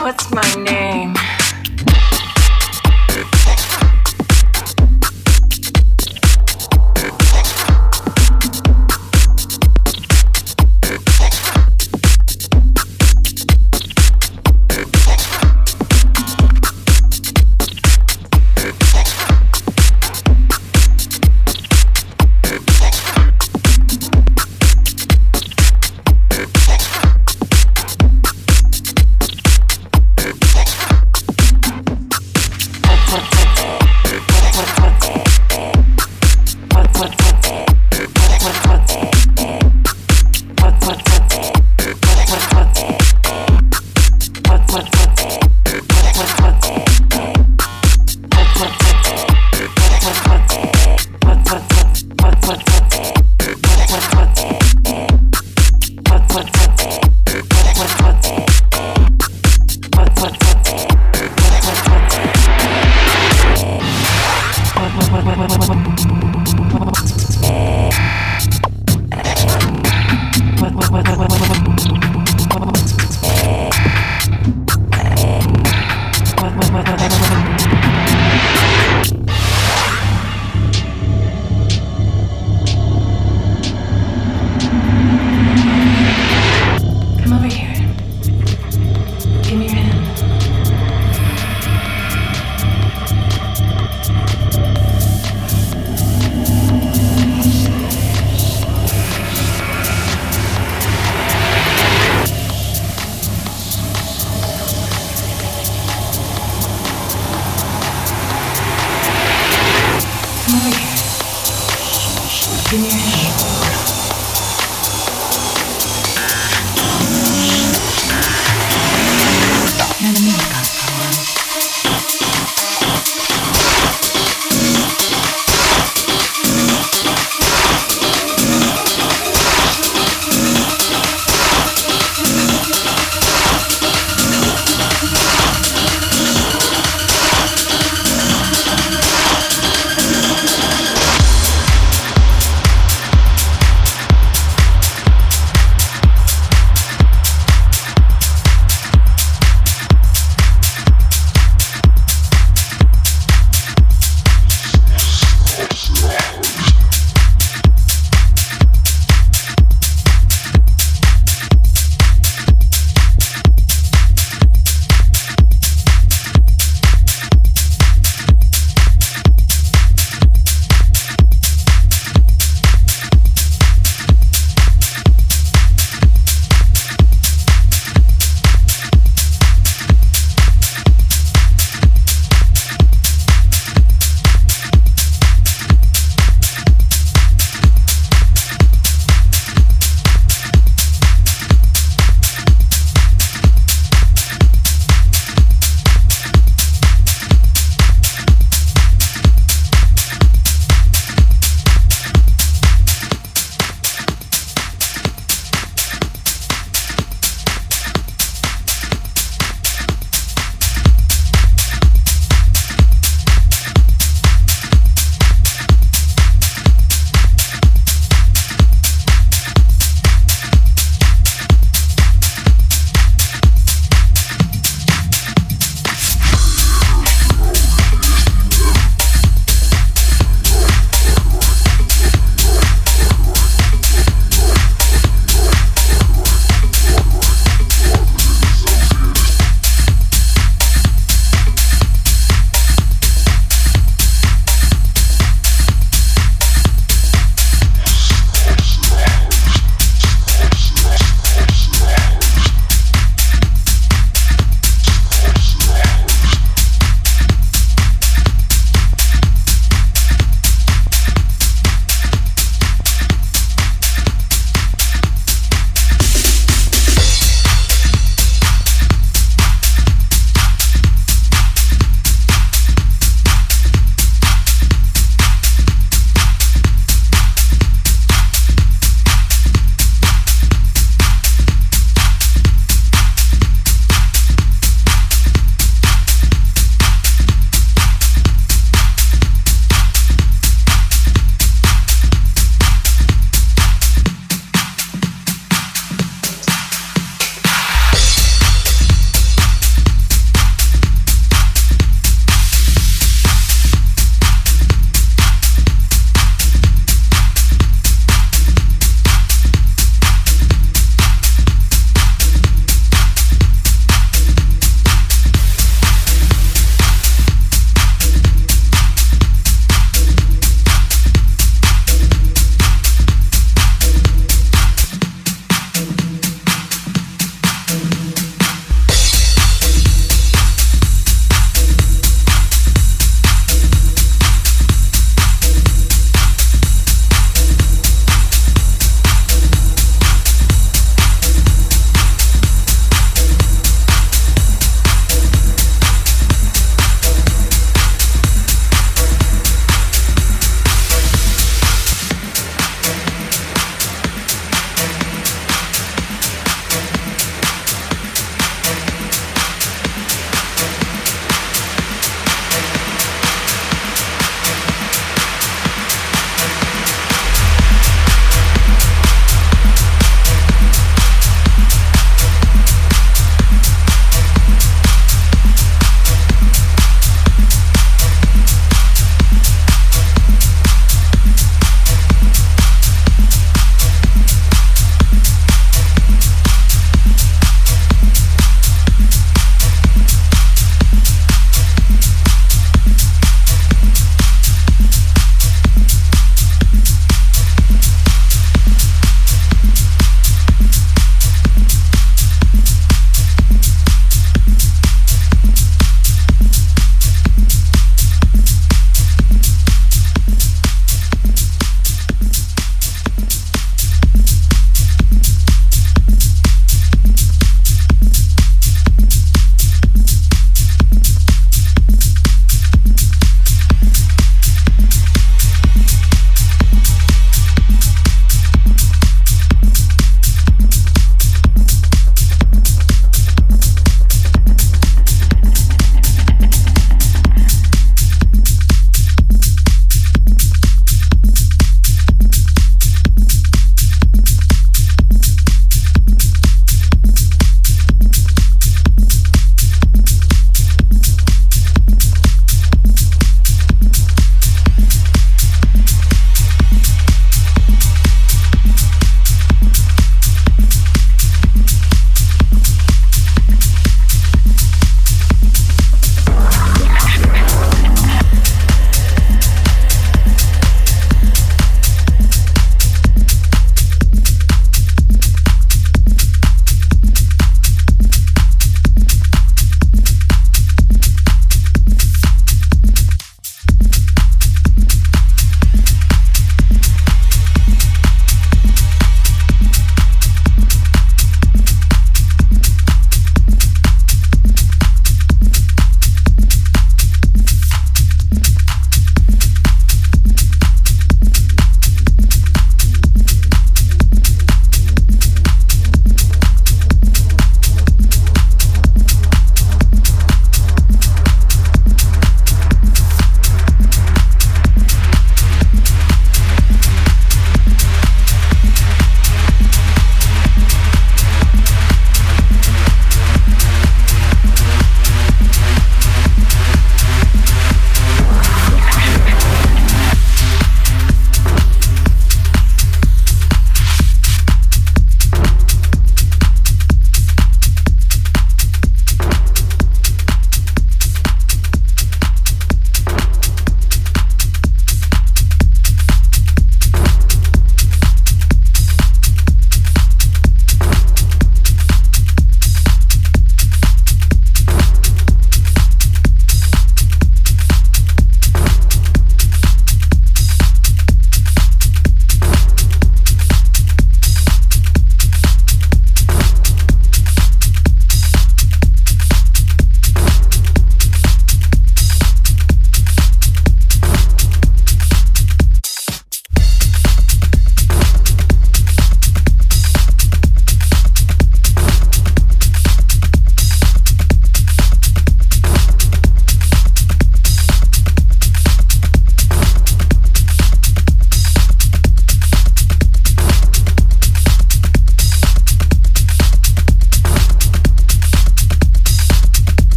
What's my name?